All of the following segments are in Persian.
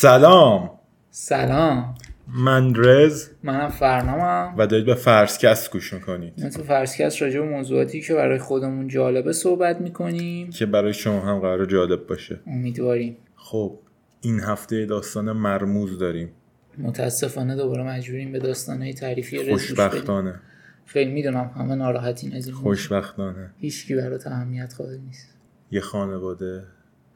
سلام. سلام. من رز منم فرنامم. و دارید به فرسکست گوش می‌کنید. ما تو فرسکست راجع به موضوعاتی که برای خودمون جالبه صحبت می‌کنیم. که برای شما هم قرار جالب باشه. امیدواریم. خب این هفته داستان مرموز داریم. متاسفانه دوباره مجبوریم به داستانهای تعریفی رز گوش بدیم. خوشبختانه. خیلی می‌دونم همه ناراحتین از این. خوشبختانه. هیچکی برات اهمیت قائل نیست. یه خانواده.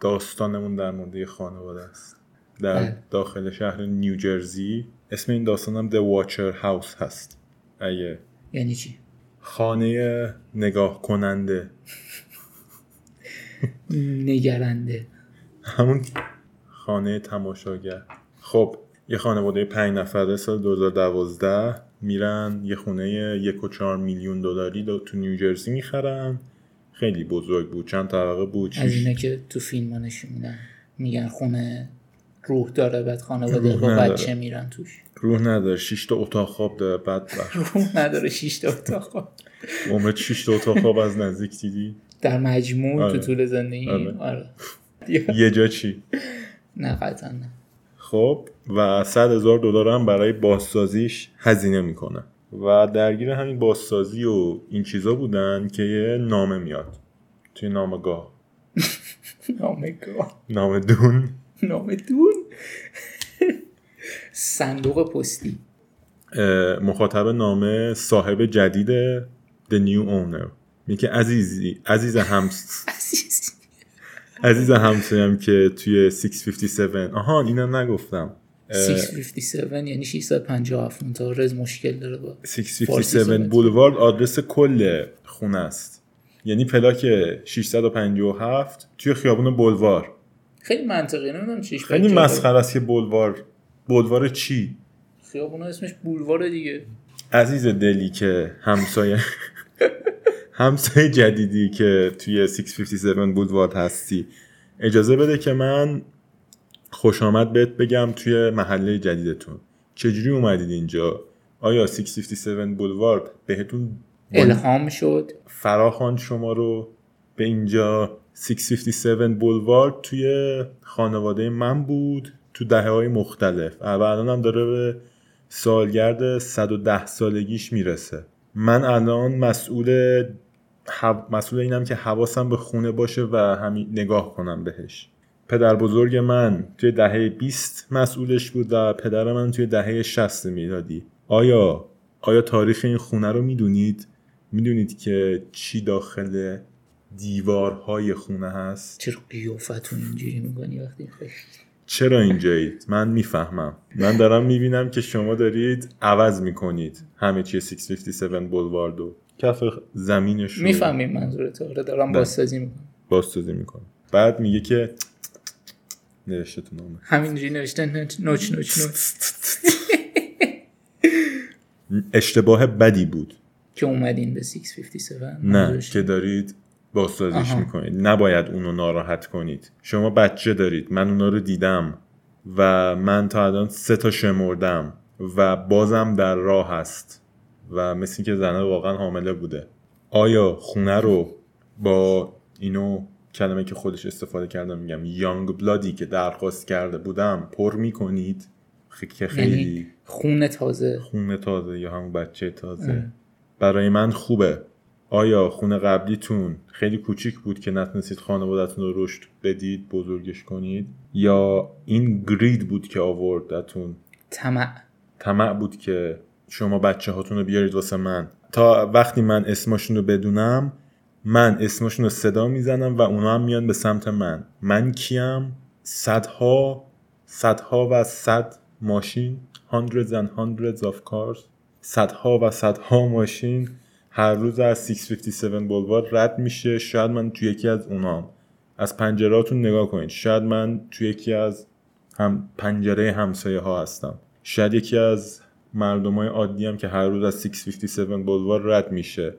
داستانمون در مورد یه خانواده است. در بله. داخل شهر نیوجرسی. اسم این داستان هم The Watcher House هست. اگه یعنی چی؟ خانه نگاه کننده نگرنده. همون خانه تماشاگر. خب یه خانواده پنج نفره سال 2012 میرن یه خونه یک و چهار میلیون دلاری دو- تو نیوجرسی می‌خرن. خیلی بزرگ بود چند طبقه بود. از اینه که تو فیلم ها نشون میدن. میگن خونه روح داره بعد خانواده با. بچه میرن توش. روح نداره. شیش تا اتاق خواب داره بعد روح نداره شیش تا اتاق عمرت شیش تا اتاق خواب از نزدیک دیدی؟ در مجموع آره. تو طول زندگی؟ آره. آره. یه جا چی؟ نه قطعا نه. خب و 100 هزار دلار هم برای بازسازیش هزینه می‌کنه. و درگیر همین بازسازی و این چیزا بودن که یه نامه میاد. توی نامگاه نامگاه نامه دون. نام دون صندوق پستی. مخاطب نامه صاحب جدید The New Owner. میگه عزیزی عزیز همس عزیز عزیز همسایم که توی 657 آها اینم نگفتم. اه، 657 یعنی 657 تا رز مشکل داره با 657 بولوارد آدرس کل خونه است. یعنی پلاک 657 توی خیابون بولوار. خیلی منطقی نمی‌دونم چیش خیلی مسخره است که بولوار بولوار چی؟ خیابون اسمش بولوار دیگه. عزیز دلی که همسایه همسایه جدیدی که توی 657 بولوارد هستی. اجازه بده که من خوش آمد بهت بگم توی محله جدیدتون. چجوری اومدید اینجا؟ آیا 657 بولوارد بهتون الهام شد؟ فراخواند شما رو به اینجا 657 بولوارد توی خانواده من بود تو دهه های مختلف. و الان هم داره به سالگرد 110 سالگیش می‌رسه. من الان مسئول حو- مسئول اینم که حواسم به خونه باشه و همین نگاه کنم بهش. پدر بزرگ من توی دهه 20 مسئولش بود و پدر من توی دهه 60 میلادی. آیا آیا تاریخ این خونه رو می‌دونید؟ می‌دونید که چی داخل دیوارهای خونه هست. چرا قیافتون اینجوری می‌کنی وقتی چرا اینجایید؟ من می‌فهمم. من دارم می‌بینم که شما دارید عوض می‌کنید همه چی 657 بولواردو کف زمینش رو می‌فهمیم منظورت. آره دارم بله. بازسازی می‌کنم. بازسازی می‌کنه بعد میگه که نوشته تو نامه. همینجوری نوشته نوچ نوچ نوچ. اشتباه بدی بود. که اومدین به 657 نه که دارید بازسازیش. می‌کنید. نباید اونو ناراحت کنید. شما بچه دارید. من اونا رو دیدم. و من تا الان سه تا شمردم. و بازم در راه هست. و مثل که زنه واقعا حامله بوده. آیا خونه رو با اینو کلمه که خودش استفاده کردم میگم یانگ بلادی که درخواست کرده بودم پر می‌کنید؟ که خیلی یعنی خون تازه. خونه تازه یا همون بچه تازه. اه. برای من خوبه. آیا خونه قبلیتون خیلی کوچیک بود که نتونستید خانوادتون رو رشد بدید بزرگش کنید؟ یا این گرید بود که آوردتون؟ طمع. طمع بود که شما بچه هاتون رو بیارید واسه من. تا وقتی من اسمشون رو بدونم من اسمشون رو صدا می‌زنم و اونا هم میان به سمت من. من کیم؟ صدها صدها و صد ماشین. Hundreds and hundreds of cars. صدها و صدها ماشین. هر روز از 657 بولوار رد میشه. شاید من توی یکی از اونام از پنجرهاتون نگاه کنید شاید من توی یکی از هم پنجره همسایه ها هستم. شاید یکی از مردم های عادی هم که هر روز از 657 بولوار رد میشه.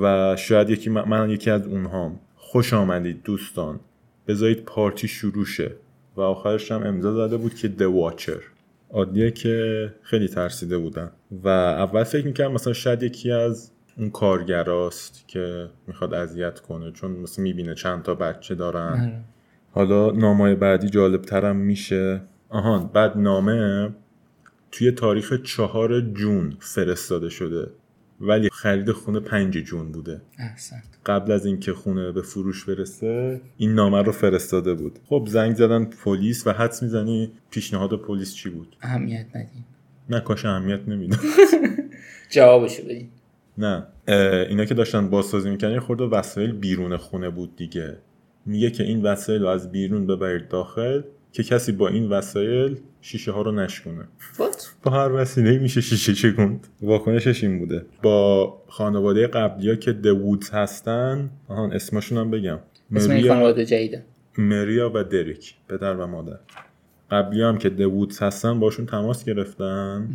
و شاید یکی من, من یکی از اونهام خوش آمدید دوستان. بذارید پارتی شروع شه. و آخرش هم امضا زده بود که The Watcher. عادیه که خیلی ترسیده بودن. و اول فکر می‌کردم مثلا شاید یکی از اون کارگراست که می‌خواد اذیت کنه چون مثلا می‌بینه چند تا بچه دارن. آره. حالا نامای بعدی جالب ترم میشه. آهان بعد نامه توی تاریخ چهار جون فرستاده شده ولی خرید خونه پنج جون بوده. احسن. قبل از اینکه خونه به فروش برسه این نامه رو فرستاده بود. خب زنگ زدن پلیس و حدس می‌زنی پیشنهاد پلیس چی بود؟ اهمیت ندین نه کاش اهمیت نمی‌داد. جوابشو بدین نه. اینا که داشتن بازسازی می‌کنن یه خورده وسایل بیرون خونه بود دیگه. میگه که این وسایل رو از بیرون ببرید داخل که کسی با این وسایل شیشه ها رو نشکونه. What? با هر وسیله میشه شیشه چکوند. واکنشش این بوده. با خانواده قبلی ها که دوودز هستن آهان اسمشون هم بگم. اسم مریا, خانواده جدیده. مریا و دریک پدر و مادر. قبلی هم که دوودز هستن باشون تماس گرفتن.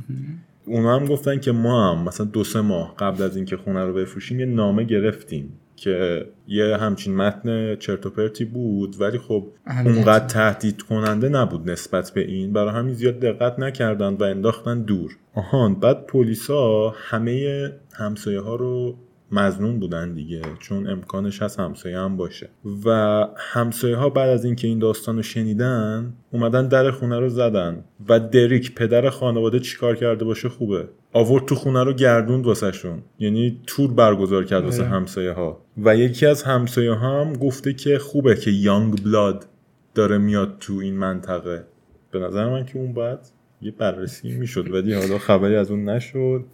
اونا هم گفتن که ما هم مثلا دو سه ماه قبل از اینکه خونه رو بفروشیم یه نامه گرفتیم که یه همچین متن چرت و پرتی بود ولی خب اونقدر تهدید کننده نبود نسبت به این. برای همین زیاد دقت نکردن و انداختن دور. آهان بعد پلیسا همه همسایه ها رو مزنون بودن دیگه چون امکانش هست همسایه هم باشه. و همسایه ها بعد از اینکه این داستان رو شنیدن اومدن در خونه رو زدن. و دریک پدر خانواده چیکار کرده باشه خوبه. آورد تو خونه رو گردوند واسهشون. یعنی تور برگزار کرد واسه آره. همسایه ها. و یکی از همسایه ها هم گفته که خوبه که یانگ بلاد داره میاد تو این منطقه. به نظر من که اون بعد یه بررسی می‌شد. ولی حالا خبری از اون نشد.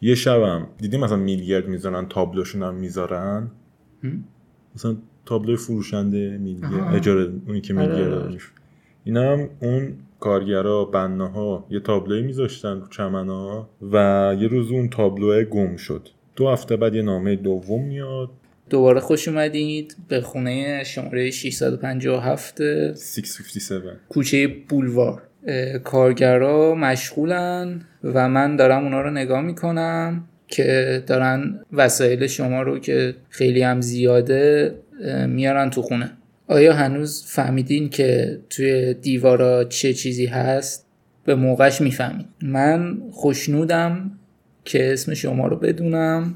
یه شبم دیدی مثلا میلگرد می‌ذارن تابلوشون هم می‌ذارن؟ مثلا تابلو فروشنده میلگرد آها. اجاره اونی که آره، میلگرد آره. اینا هم اون کارگرا بناها یه تابلوی میذاشتن رو چمنا و یه روز اون تابلوه گم شد دو هفته بعد یه نامه دوم میاد دوباره خوش اومدید به خونه شماره 657 657 کوچه بولوار کارگرا مشغولن و من دارم اونا رو نگاه می‌کنم که دارن وسایل شما رو که خیلی هم زیاده میارن تو خونه. آیا هنوز فهمیدین که توی دیوارا چه چیزی هست؟ به موقعش می‌فهمید من خوشنودم که اسم شما رو بدونم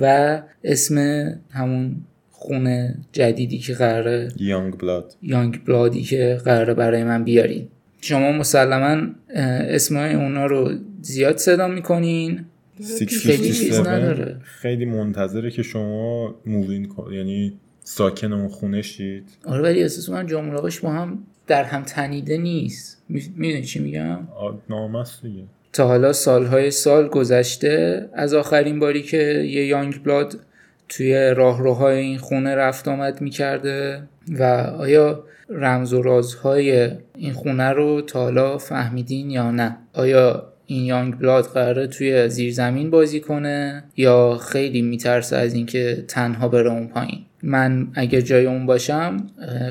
و اسم همون خونه جدیدی که قراره یانگ بلاد یانگ بلادی که قراره برای من بیارین. شما مسلما اسمای اونا رو زیاد صدا می‌کنین. خیلی چیز 657 نداره. خیلی منتظره که شما مووین کن یعنی ساکن اون خونه شید. آره ولی احساس من جامعه با هم در هم تنیده نیست. می‌دونی چی میگم؟ نامست دیگه. تا حالا سالهای سال گذشته از آخرین باری که یه یانگ بلاد توی راهروهای این خونه رفت آمد می‌کرده و آیا رمز و رازهای این خونه رو تا حالا فهمیدین یا نه؟ آیا این یانگ بلاد قراره توی زیرزمین بازی کنه یا خیلی میترسه از اینکه تنها بره اون پایین؟ من اگه جای اون باشم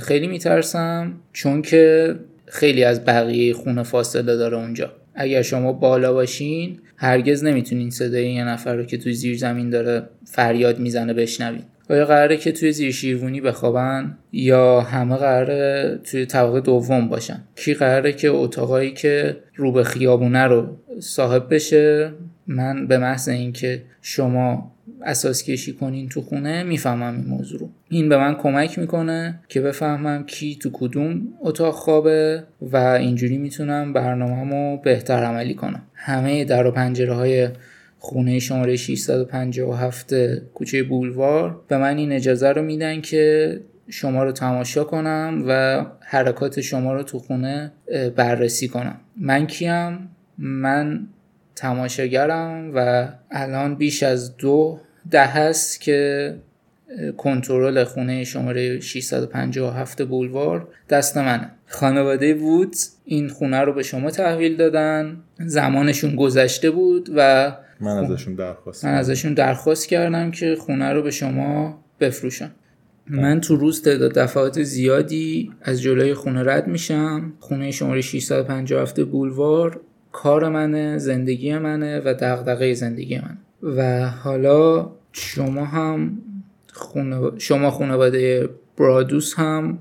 خیلی میترسم چون که خیلی از بقیه خونه فاصله داره اونجا. اگر شما بالا باشین هرگز نمی‌تونین صدای یه نفر رو که توی زیر زمین داره فریاد می‌زنه بشنوین. آیا قراره که توی زیر شیروانی بخوابن یا همه قراره توی طبقه دوم باشن؟ کی قراره که اتاقایی که رو به خیابونه رو صاحب بشه؟ من به محض اینکه شما اساس کشی کنین تو خونه می‌فهمم این موضوع رو. این به من کمک می‌کنه که بفهمم کی تو کدوم اتاق خوابه و اینجوری می‌تونم برنامه‌مو بهتر عملی کنم. همه در و پنجره های خونه شماره 657 کوچه بولوار به من این اجازه رو میدن که شما رو تماشا کنم و حرکات شما رو تو خونه بررسی کنم. من کیم؟ من تماشاگرم و الان بیش از دو ده هست که کنترل خونه شماره 657 بولوار دست منه. خانواده وود این خونه رو به شما تحویل دادن. زمانشون گذشته بود و من ازشون درخواست من ازشون درخواست کردم که خونه رو به شما بفروشن من تو روز تعداد دفعات زیادی از جلوی خونه رد میشم. خونه شماره 657 بولوار کار منه زندگی منه و دغدغه زندگی من و حالا شما هم شما خانواده برادوس هم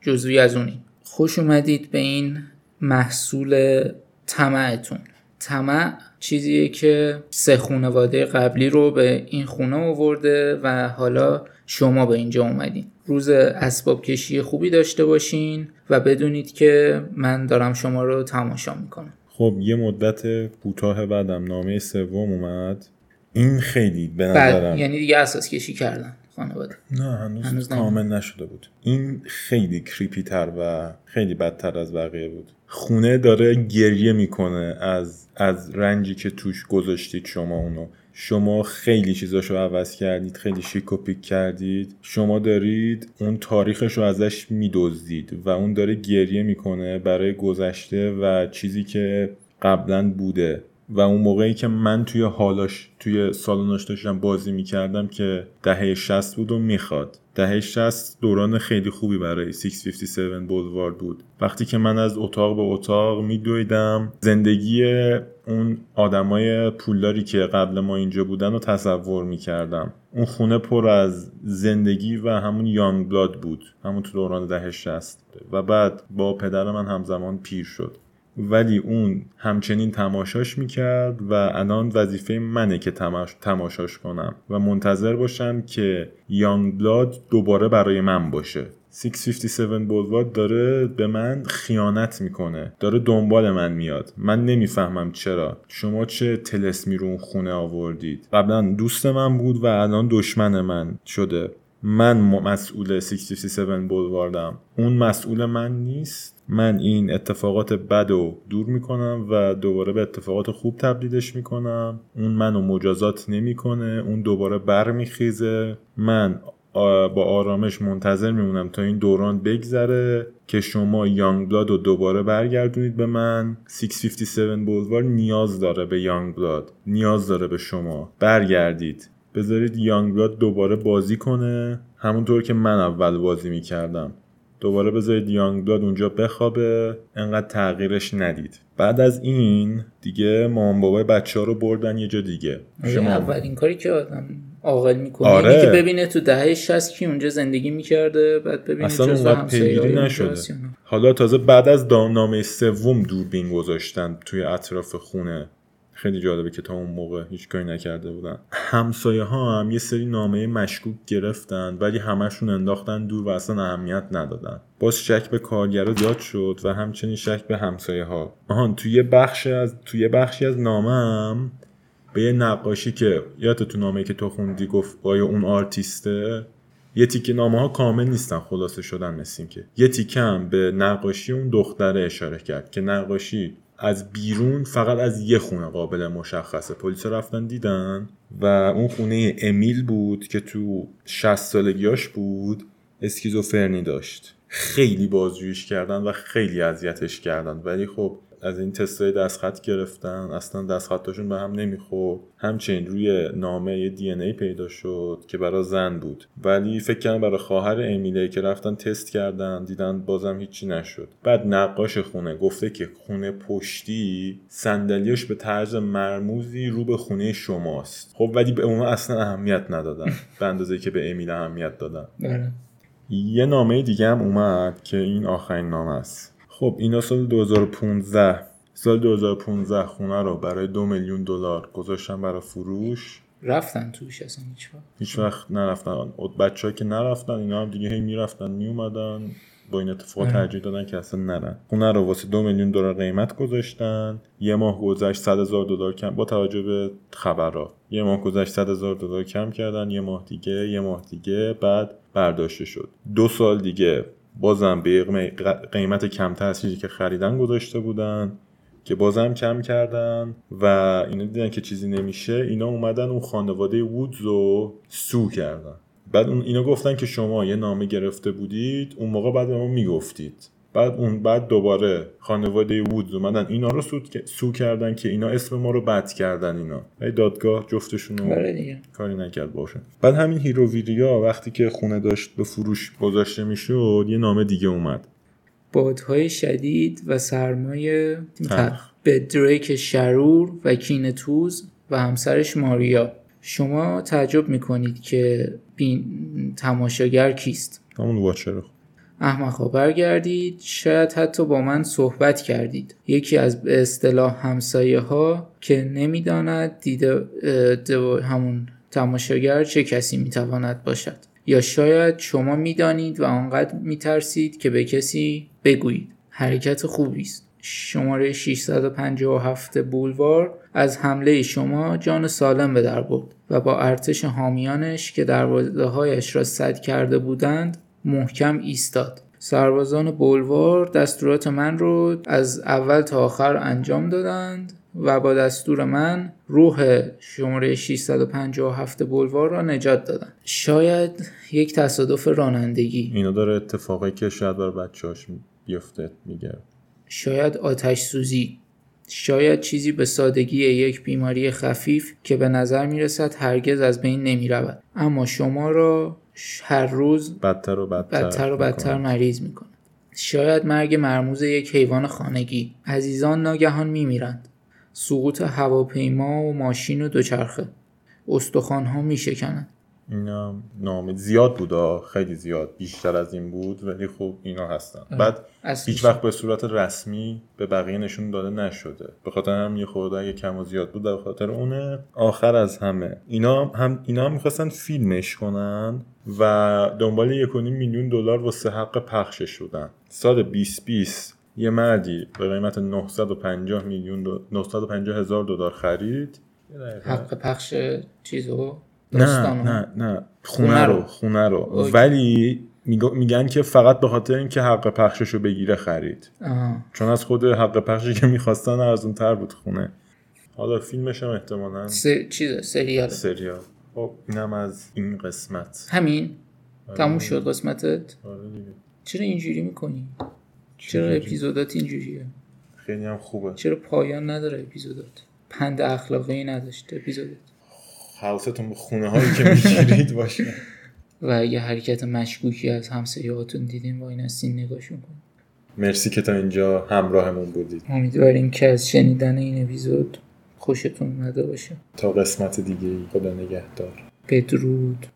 جزوی از اونی. خوش اومدید به این محصول طمعتون. طمع چیزیه که سه خانواده قبلی رو به این خونه آورده و حالا شما به اینجا اومدین. روز اسباب کشی خوبی داشته باشین و بدونید که من دارم شما رو تماشا می‌کنم. خب یه مدت کوتاه بعدم نامه سوم اومد. این خیلی به نظرم یعنی دیگه اساس کشی کردن. خانواده. نه هنوز, هنوز کامل نشده بود. این خیلی کریپی تر و خیلی بدتر از بقیه بود. خونه داره گریه می‌کنه از از رنجی که توش گذاشتید شما اونو. شما خیلی چیزاشو عوض کردید خیلی شیک و پیک کردید. شما دارید اون تاریخش رو ازش میدزدید و اون داره گریه می‌کنه برای گذشته و چیزی که قبلا بوده. و اون موقعی که من توی حالاش توی سالناش داشتم بازی می‌کردم که دهه 60 بود و می‌خواد. دهه 60 دوران خیلی خوبی برای 657 بولوارد بود. وقتی که من از اتاق به اتاق میدویدم زندگی اون آدمای پولداری که قبل ما اینجا بودن رو تصور می‌کردم. اون خونه پر از زندگی و همون یانگ بلاد بود. همون تو دوران دهه 60 و بعد با پدر من همزمان پیر شد. ولی اون همچنین تماشاش می‌کرد و الان وظیفه منه که تماش... تماشاش کنم و منتظر باشم که یانگ بلاد دوباره برای من باشه. 657 بولوارد داره به من خیانت می‌کنه. داره دنبال من میاد. من نمی‌فهمم چرا. شما چه تلسمی رو اون خونه آوردید؟ قبلا دوست من بود و الان دشمن من شده. من مسئول 657 بولواردم اون مسئول من نیست. من این اتفاقات بد رو دور می‌کنم و دوباره به اتفاقات خوب تبدیلش می‌کنم. اون منو مجازات نمی‌کنه. اون دوباره برمیخیزه. من با آرامش منتظر میمونم تا این دوران بگذره که شما یانگ بلاد رو دوباره برگردونید به من. 657 بولوار نیاز داره به یانگ بلاد نیاز داره به شما. برگردید. بذارید یانگ بلاد دوباره بازی کنه. همونطور که من اول بازی می‌کردم. دوباره بذارید یانگ بلاد اونجا بخوابه. انقدر تغییرش ندید. بعد از این دیگه مامان بابای بچه ها رو بردن یه جا دیگه. آره، شما اولین کاری که آدم عاقل می‌کنه آره. که ببینه تو دهه 60 کی اونجا زندگی می‌کرده بعد ببینه اصلا اونقدر پیگیری نشده. حالا تازه بعد از دامنامه سوم دوربین گذاشتن توی اطراف خونه. خیلی جالبه که تا اون موقع هیچ کاری نکرده بودن. همسایه ها هم یه سری نامه مشکوک گرفتن ولی همشون انداختن دور و اصلا اهمیت ندادن. باز شک به کارگرا زیاد شد و همچنین شک به همسایه ها آهان توی بخش از توی بخشی از نامم به یه نقاشی که یادت تو نامه که تو خوندی گفت با اون آرتیسته یه تیکه نامه ها کامل نیستن خلاصه شدن مثل که یه تیکه هم به نقاشی اون دختره اشاره کرد که نقاشی از بیرون فقط از یه خونه قابل مشخصه. پلیس رفتن دیدن و اون خونه امیل بود که تو 60 سالگیاش بود اسکیزوفرنی داشت. خیلی بازجویش کردن و خیلی اذیتش کردن. ولی خب از این تستای دستخط گرفتن. اصلا دستخطاشون به هم نمی‌خورد. همچنین روی نامه یه دی ای پیدا شد که برای زن بود. ولی فکر کنم برای خواهر امیله که رفتن تست کردن دیدن بازم هیچی نشد. بعد نقاش خونه گفته که خونه پشتی صندلیاش به طرز مرموزی رو به خونه شماست. خب ولی به اون اصلا اهمیت ندادن. به اندازه که به امیله اهمیت دادن. بله. یه نامه دیگه هم اومد که این آخرین نامه است. خب اینا سال 2015 سال 2015 خونه رو برای دو میلیون دلار گذاشتن برای فروش. رفتن توش اصلا هیچ وقت. هیچ وقت نرفتن. بچه که نرفتن اینا هم دیگه هی می‌رفتن میومدن با این اتفاق ترجیح دادن که اصلا نرن. خونه رو واسه دو میلیون دلار قیمت گذاشتن. یه ماه گذشت 100 هزار دلار کم با توجه به خبرها. یه ماه گذشت 100 هزار دلار کم کردن. یه ماه دیگه یه ماه دیگه بعد برداشته شد. دو سال دیگه بازم به قیمت کمتر از چیزی که خریدن گذاشته بودن که بازم کم کردن و اینا دیدن که چیزی نمیشه اینا اومدن اون خانواده وودز رو سو کردن. بعد اینا گفتن که شما یه نامه گرفته بودید اون موقع بعد به ما می‌گفتید. بعد اون بعد دوباره خانواده وودز اومدن. اینا رو سو کردن که اینا اسم ما رو بد کردن اینا. ای دادگاه جفتشون رو آره کاری نکرد باشن بعد همین هیروویریا وقتی که خونه داشت به فروش گذاشته می‌شد یه نامه دیگه اومد. بادهای شدید و سرمایه به دریک شرور و کین توز و همسرش ماریا. شما تعجب می‌کنید که بین تماشاگر کیست؟ همون واچر احمقا برگردید. شاید حتی با من صحبت کردید. یکی از به اصطلاح همسایه ها که نمی‌داند دیده همون تماشاگر چه کسی می‌تواند باشد. یا شاید شما می‌دانید و آنقدر میترسید که به کسی بگویید. حرکت خوبی است. شماره 657 بولوار از حمله شما جان سالم به در برد و با ارتش حامیانش که دروازه هایش را سد کرده بودند محکم ایستاد. سربازان بولوار دستورات من رو از اول تا آخر انجام دادند و با دستور من روح شماره 657 بولوار را نجات دادن شاید یک تصادف رانندگی. اینا داره اتفاقی که شاید برای بچه‌هاش بیفته میگه. شاید آتش سوزی. شاید چیزی به سادگی یک بیماری خفیف که به نظر می رسد هرگز از بین نمی رود. اما شما را هر روز بدتر و بدتر, بدتر, و بدتر مریض می کند. شاید مرگ مرموز یک حیوان خانگی عزیزان ناگهان می میرند. سقوط هواپیما و ماشین و دوچرخه استخوان ها می شکنند. اینا نام زیاد بود خیلی زیاد. بیشتر از این بود ولی خب اینا هستن. بعد هیچ وقت به صورت رسمی به بقیه نشون داده نشده. به خاطر هم یه خورده اگه کم و زیاد بود در خاطر اونه آخر از همه. اینا هم اینا هم می‌خواستن فیلمش کنن و دنبال یک میلیون دلار واسه حق پخشش شدن سال 2020 یه مردی به قیمت 950 میلیون 950 هزار دلار خرید. حق پخش چیزو؟ نه نه نه. خونه رو خونه رو. ولی میگن که فقط به خاطر اینکه حق پخشش رو بگیره خرید. چون از خود حق پخشی که می‌خواستن ارزون تر بود خونه. حالا فیلمش هم احتمالا س... چیز سریال سریال. خب اینم از این قسمت. همین. آره. تموم شد قسمتت؟ آره دیگه. چرا اینجوری می‌کنی؟ چرا اپیزودات اینجوریه؟ خیلی هم خوبه. چرا پایان نداره اپیزودات؟ پند اخلاقی نداشته اپیزودات حواستون به خونه هایی که می‌گیرید باشه. و اگه حرکت مشکوکی از همسایهاتون دیدین با این هستین نگاهشون کنید مرسی که تا اینجا همراهمون بودید. امیدواریم که از شنیدن این اپیزود خوشتون اومده باشه. تا قسمت دیگه خدا نگهدار. بدرود.